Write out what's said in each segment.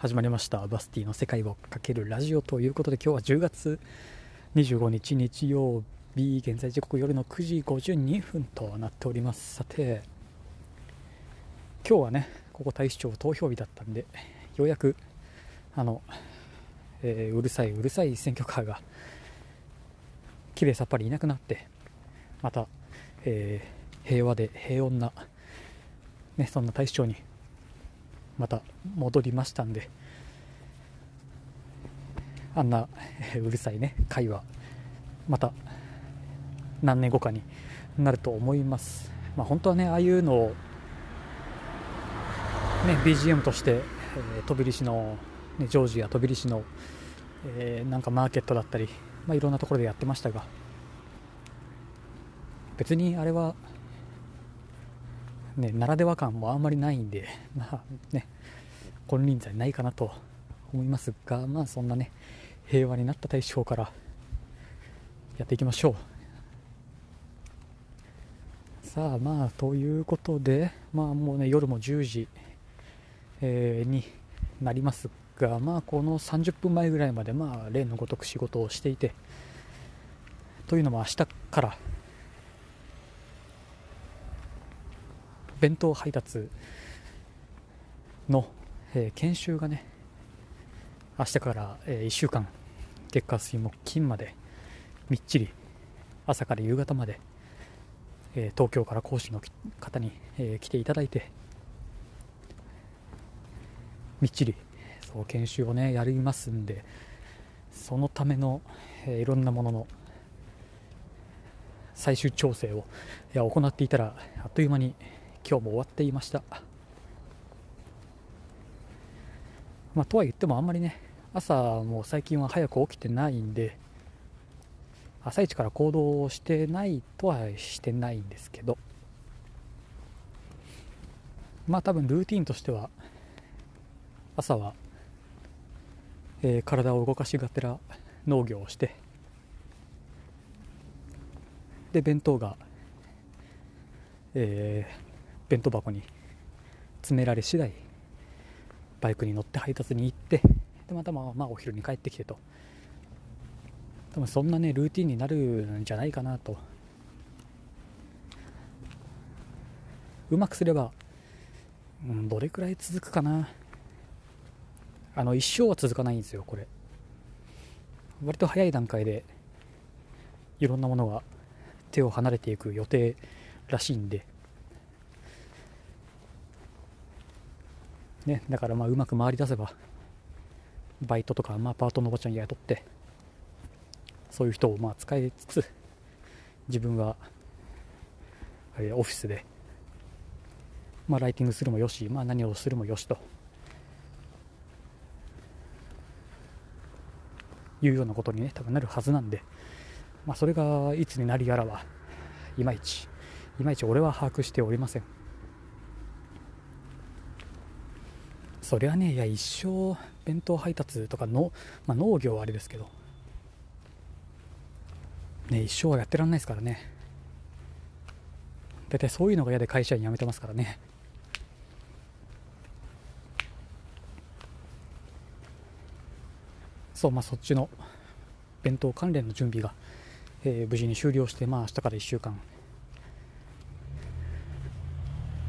始まりました。バスティの世界をかけるラジオということで今日は10月25日日曜日現在時刻夜の9時52分となっております。さて今日はねここ大使町投票日だったんでようやくあの、えー、うるさいうるさい選挙カーがきれいさっぱりいなくなってまた、えー、平和で平穏な、ね、そんな大使町にまた戻りましたんであんな うるさいね会話また何年後かになると思います、まあ、本当はねああいうのを、ね、BGM として、えー、飛び石の、ね、ジョージア飛び石の、えー、なんかマーケットだったり、まあ、いろんなところでやってましたが別にあれはね、ならでは感もあんまりないんで、まあね、金輪際ないかなと思いますが、まあそんなね、平和になった大将からやっていきましょう。さあまあということで、まあもうね、夜も10時、えー、になりますが、まあこの30分前ぐらいまで、まあ例のごとく仕事をしていて、というのも明日から弁当配達の、えー、研修がね明日から、えー、1週間月火水木金までみっちり朝から夕方まで、えー、東京から講師の方に、えー、来ていただいてみっちりそう研修をねやりますんでそのための、えー、いろんなものの最終調整を行っていたらあっという間に今日も終わっていました。まあ、とは言ってもあんまりね、朝も最近は早く起きてないんで、朝一から行動してないとはしてないんですけど、まあ多分ルーティンとしては、朝は、えー、体を動かしがてら農業をして、で、弁当が、えー、弁当箱に詰められ次第バイクに乗って配達に行ってでまたまあまあお昼に帰ってきてと。多分そんなねルーティンになるんじゃないかなと。うまくすれば、うん、どれくらい続くかな。あの一生は続かないんですよこれ。割と早い段階でいろんなものが手を離れていく予定らしいんで。ね、だからまあうまく回り出せばバイトとか、まあ、パートのおばちゃん雇ってそういう人をまあ使いつつ自分はオフィスで、まあ、ライティングするもよし、まあ、何をするもよしというようなことにね多分なるはずなんで、まあ、それがいつになりやらはいまいちいまいち俺は把握しておりません。それはねいや一生弁当配達とかの、まあ、農業はあれですけど。ね一生はやってらんないですからね。大体そういうのが嫌で会社員辞めてますからね。そうまあそっちの弁当関連の準備が、えー、無事に終了してまあ明日から1週間。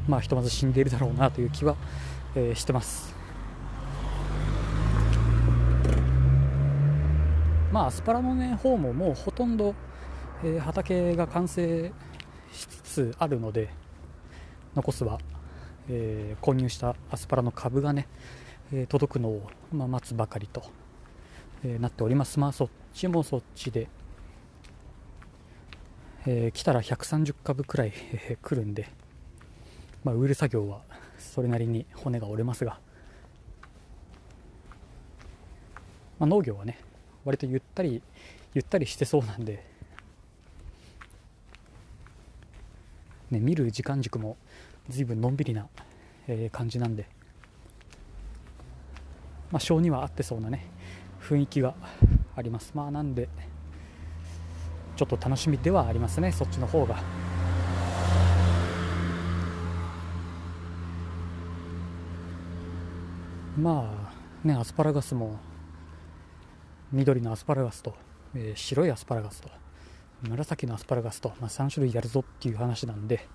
まあひとまず死んでいるだろうなという気は、えー、してます。まあアスパラのね方ももうほとんど、えー、畑が完成しつつあるので残すは、えー、購入したアスパラの株がね、えー、届くのを、まあ、待つばかりと、えなっております。まあそっちもそっちで、え来たら130株くらい、え来るんで、まあ、植える作業はそれなりに骨が折れますが、まあ、農業はね割とゆったりゆったりしてそうなんで、ね、見る時間軸も随分のんびりな、えー、感じなんで、まあ、性には合ってそうなね雰囲気があります。まあなんでちょっと楽しみではありますねそっちの方が。まあねアスパラガスも緑のアスパラガスと、えー、白いアスパラガスと紫のアスパラガスと、まあ、3種類やるぞっていう話なんで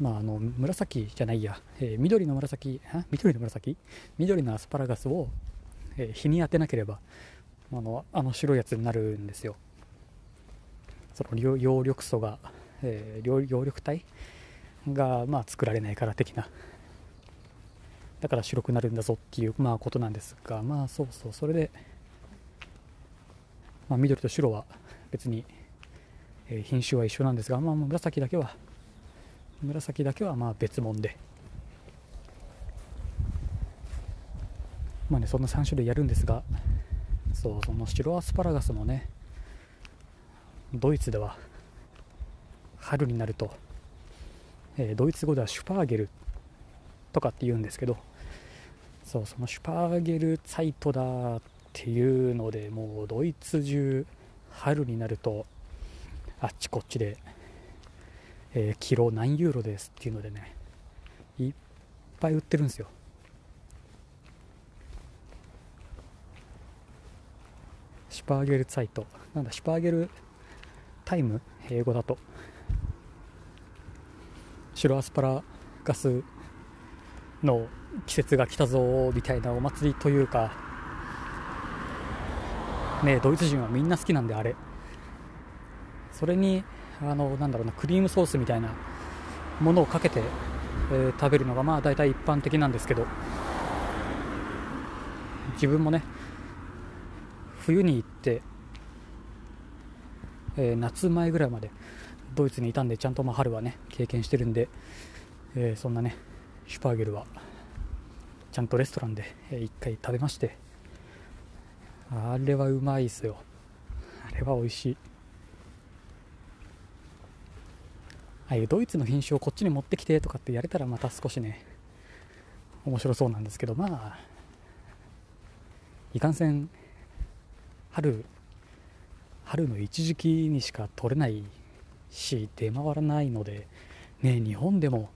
まあ、あの紫じゃないや、えー、緑の紫緑の紫？緑のアスパラガスを、えー、日に当てなければあのあの白いやつになるんですよ。その葉緑素が、えー、葉緑体が、まあ、作られないから的な。だから白くなるんだぞっていう、まあ、ことなんですがまあそうそうそれで、まあ、緑と白は別に、えー、品種は一緒なんですが、まあ、紫だけは紫だけはまあ別物で。まあねそんな3種類やるんですがそうその白アスパラガスもねドイツでは春になると、えー、ドイツ語ではシュパーゲルとかって言うんですけどそうそのシュパーゲルサイトだっていうのでもうドイツ中春になるとあっちこっちでえー、キロ何ユーロですっていうのでねいっぱい売ってるんですよ。シュパーゲルサイト。なんだシュパーゲルタイム？英語だと。白アスパラガスの季節が来たぞみたいなお祭りというかねドイツ人はみんな好きなんであれ。それにあのなんだろうなクリームソースみたいなものをかけて、えー、食べるのがまあ大体一般的なんですけど自分もね冬に行って、えー、夏前ぐらいまでドイツにいたんでちゃんとまあ春はね経験してるんで、えー、そんなねシュパーゲルはちゃんとレストランで、えー、1回食べましてあれはうまいっすよ。あれは美味しい。ああいうドイツの品種をこっちに持ってきてとかってやれたらまた少しね面白そうなんですけどまあいかんせん春春の一時期にしか取れないし出回らないのでね日本でも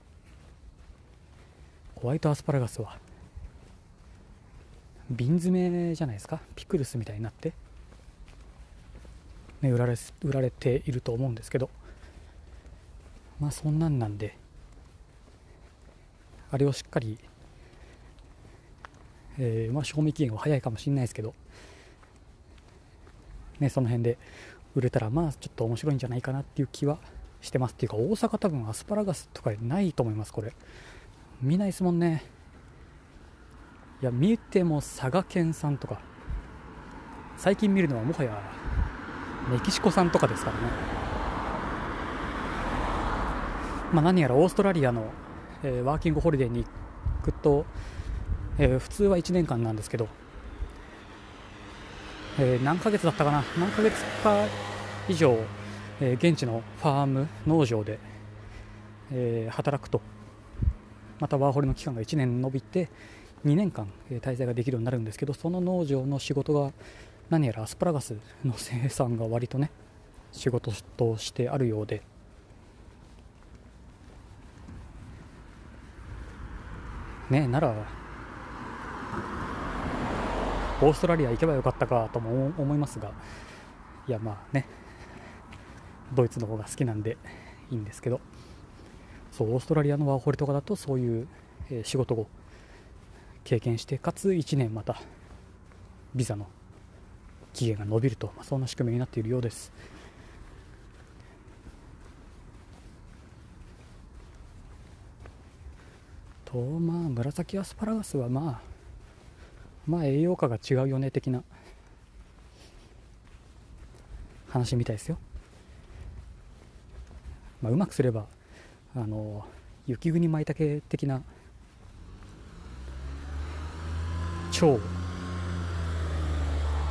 ホワイトアスパラガスは瓶詰めじゃないですかピクルスみたいになって、ね、売られ売られていると思うんですけどまあそんなんなんであれをしっかり、えー、まあ、賞味期限は早いかもしれないですけど、ね、その辺で売れたらまあちょっと面白いんじゃないかなっていう気はしてます。っていうか大阪多分アスパラガスとかないと思いますこれ。見ないですもんね。いや見ても佐賀県産とか。最近見るのはもはやメキシコ産とかですからね。まあ、何やらオーストラリアの、えー、ワーキングホリデーに行くと、えー、普通は1年間なんですけど、えー、何ヶ月だったかな？何ヶ月か以上、え現地のファーム農場で、え働くと。またワーホリの期間が1年延びて2年間、え滞在ができるようになるんですけどその農場の仕事が何やらアスパラガスの生産が割とね仕事としてあるようで。ねならオーストラリア行けばよかったかとも思いますがいやまあねドイツの方が好きなんでいいんですけどそうオーストラリアのワーホリとかだとそういう、えー、仕事を経験してかつ1年またビザの期限が延びると、まあ、そんな仕組みになっているようです。とまあ紫アスパラガスはまあまあ栄養価が違うよね的な話みたいですよ、まあ、うまくすればあの雪国舞茸的な超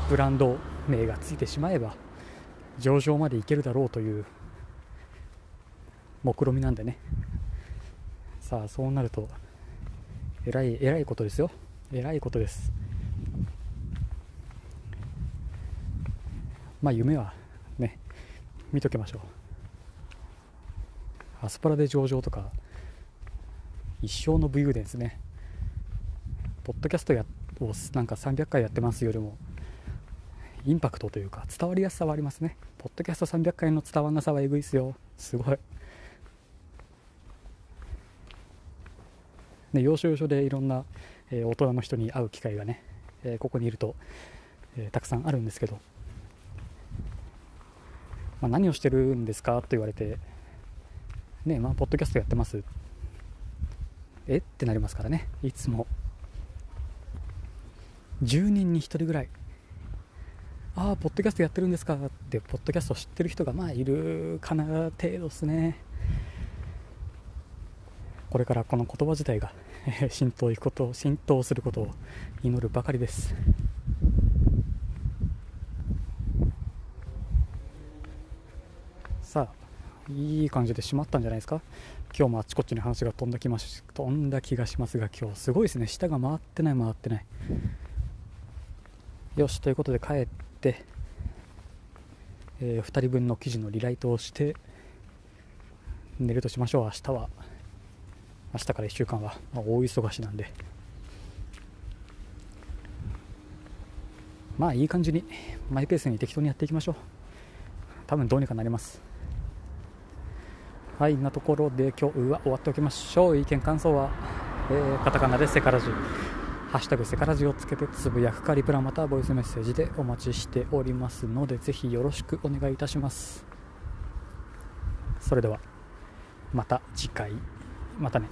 ブランド名がついてしまえば上場までいけるだろうという目論みなんでねさあそうなるとえらい、えらいことですよ。えらいことです。まあ夢はね、見ときましょう。アスパラで上場とか、一生の武勇伝ですね。ポッドキャストやをなんか300回やってますよりもインパクトというか伝わりやすさはありますねポッドキャスト300回の伝わんなさはえぐいっすよすごいね要所要所でいろんな、えー、大人の人に会う機会がね、えー、ここにいると、えー、たくさんあるんですけど、まあ、何をしてるんですか？と言われて。ねまあポッドキャストやってます。え？ってなりますからねいつも。10人に1人ぐらい。ああポッドキャストやってるんですか？ってポッドキャスト知ってる人がまあいるかな程度ですね。これからこの言葉自体が浸透いくこと浸透することを祈るばかりです。さあいい感じで閉まったんじゃないですか？今日もあっちこっちに話が飛んだきまし飛んだ気がしますが今日すごいですね。舌が回ってない回ってない。よしということで帰って、えー、2人分の記事のリライトをして寝るとしましょう。明日は明日から1週間は、まあ、大忙しなんで。まあいい感じにマイペースに適当にやっていきましょう。多分どうにかなります。はいなところで今日は終わっておきましょう。意見感想は、えー、カタカナでセカラジハッシュタグセカラジをつけてつぶやくかリプラまたはボイスメッセージでお待ちしておりますのでぜひよろしくお願いいたします。それではまた次回。またね。